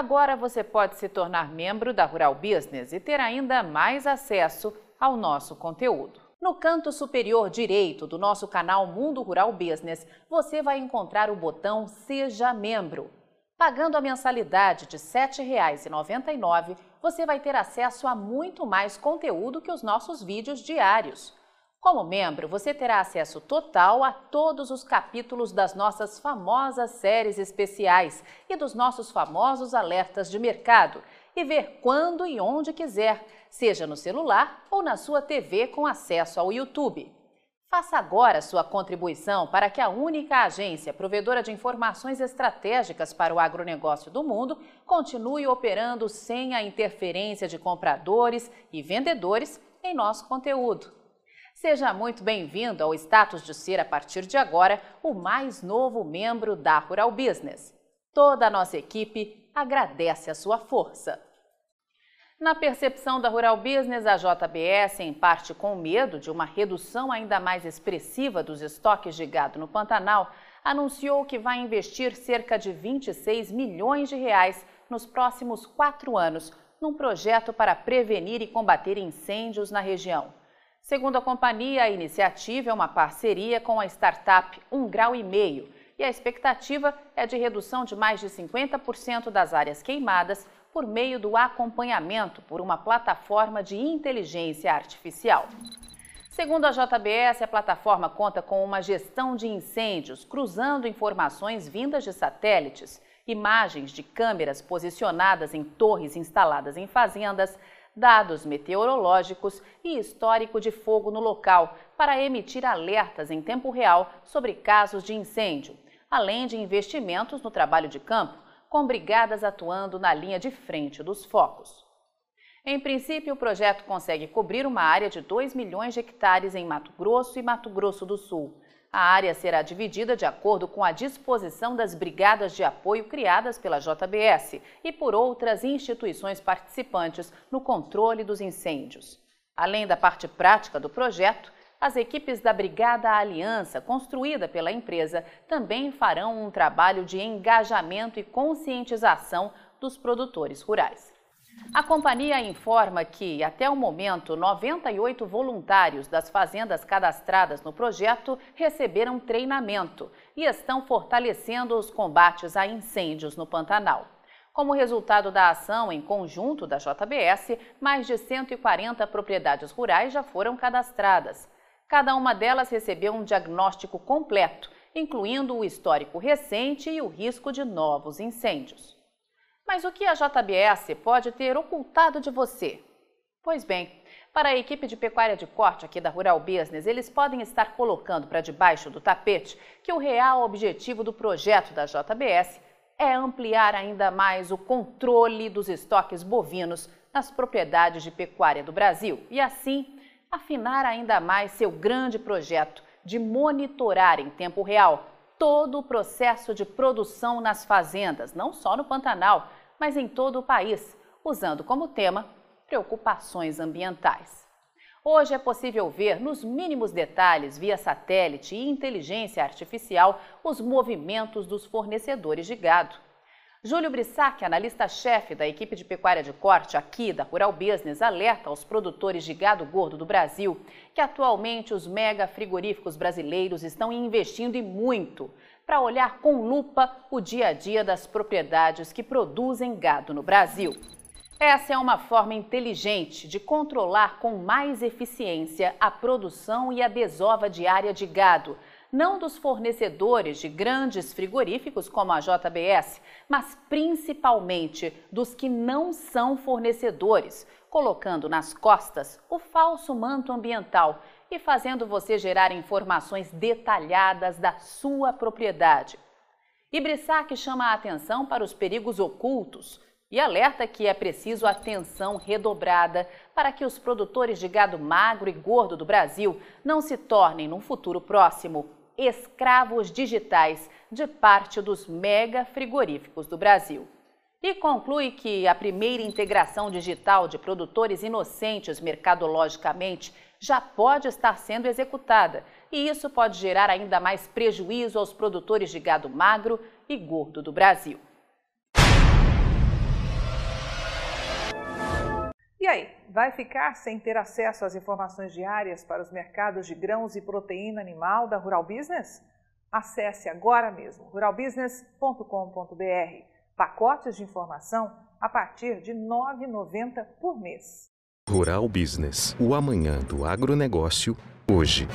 Agora você pode se tornar membro da Rural Business e ter ainda mais acesso ao nosso conteúdo. No canto superior direito do nosso canal Mundo Rural Business, você vai encontrar o botão Seja Membro. Pagando a mensalidade de R$ 7,99, você vai ter acesso a muito mais conteúdo que os nossos vídeos diários. Como membro, você terá acesso total a todos os capítulos das nossas famosas séries especiais e dos nossos famosos alertas de mercado e ver quando e onde quiser, seja no celular ou na sua TV com acesso ao YouTube. Faça agora sua contribuição para que a única agência provedora de informações estratégicas para o agronegócio do mundo continue operando sem a interferência de compradores e vendedores em nosso conteúdo. Seja muito bem-vindo ao status de ser, a partir de agora, o mais novo membro da Rural Business. Toda a nossa equipe agradece a sua força. Na percepção da Rural Business, a JBS, em parte com medo de uma redução ainda mais expressiva dos estoques de gado no Pantanal, anunciou que vai investir cerca de 26 milhões de reais nos próximos quatro anos num projeto para prevenir e combater incêndios na região. Segundo a companhia, a iniciativa é uma parceria com a startup Um Grau e Meio e a expectativa é de redução de mais de 50% das áreas queimadas por meio do acompanhamento por uma plataforma de inteligência artificial. Segundo a JBS, a plataforma conta com uma gestão de incêndios, cruzando informações vindas de satélites, imagens de câmeras posicionadas em torres instaladas em fazendas, dados meteorológicos e histórico de fogo no local para emitir alertas em tempo real sobre casos de incêndio, além de investimentos no trabalho de campo, com brigadas atuando na linha de frente dos focos. Em princípio, o projeto consegue cobrir uma área de 2 milhões de hectares em Mato Grosso e Mato Grosso do Sul, a área será dividida de acordo com a disposição das brigadas de apoio criadas pela JBS e por outras instituições participantes no controle dos incêndios. Além da parte prática do projeto, as equipes da Brigada Aliança, construída pela empresa, também farão um trabalho de engajamento e conscientização dos produtores rurais. A companhia informa que, até o momento, 98 voluntários das fazendas cadastradas no projeto receberam treinamento e estão fortalecendo os combates a incêndios no Pantanal. Como resultado da ação em conjunto da JBS, mais de 140 propriedades rurais já foram cadastradas. Cada uma delas recebeu um diagnóstico completo, incluindo o histórico recente e o risco de novos incêndios. Mas o que a JBS pode ter ocultado de você? Pois bem, para a equipe de pecuária de corte aqui da Rural Business, eles podem estar colocando para debaixo do tapete que o real objetivo do projeto da JBS é ampliar ainda mais o controle dos estoques bovinos nas propriedades de pecuária do Brasil e, assim, afinar ainda mais seu grande projeto de monitorar em tempo real todo o processo de produção nas fazendas, não só no Pantanal, mas em todo o país, usando como tema preocupações ambientais. Hoje é possível ver nos mínimos detalhes, via satélite e inteligência artificial, os movimentos dos fornecedores de gado. Júlio Brissac, analista-chefe da equipe de pecuária de corte aqui da Rural Business, alerta aos produtores de gado gordo do Brasil que atualmente os mega frigoríficos brasileiros estão investindo e muito para olhar com lupa o dia a dia das propriedades que produzem gado no Brasil. Essa é uma forma inteligente de controlar com mais eficiência a produção e a desova diária de gado não dos fornecedores de grandes frigoríficos como a JBS, mas principalmente dos que não são fornecedores, colocando nas costas o falso manto ambiental e fazendo você gerar informações detalhadas da sua propriedade. Ibrissac chama a atenção para os perigos ocultos e alerta que é preciso atenção redobrada para que os produtores de gado magro e gordo do Brasil não se tornem, num futuro próximo, escravos digitais de parte dos mega frigoríficos do Brasil. E conclui que a primeira integração digital de produtores inocentes mercadologicamente já pode estar sendo executada, e isso pode gerar ainda mais prejuízo aos produtores de gado magro e gordo do Brasil. E aí, vai ficar sem ter acesso às informações diárias para os mercados de grãos e proteína animal da Rural Business? Acesse agora mesmo ruralbusiness.com.br. Pacotes de informação a partir de R$ 9,90 por mês. Rural Business, o amanhã do agronegócio, hoje.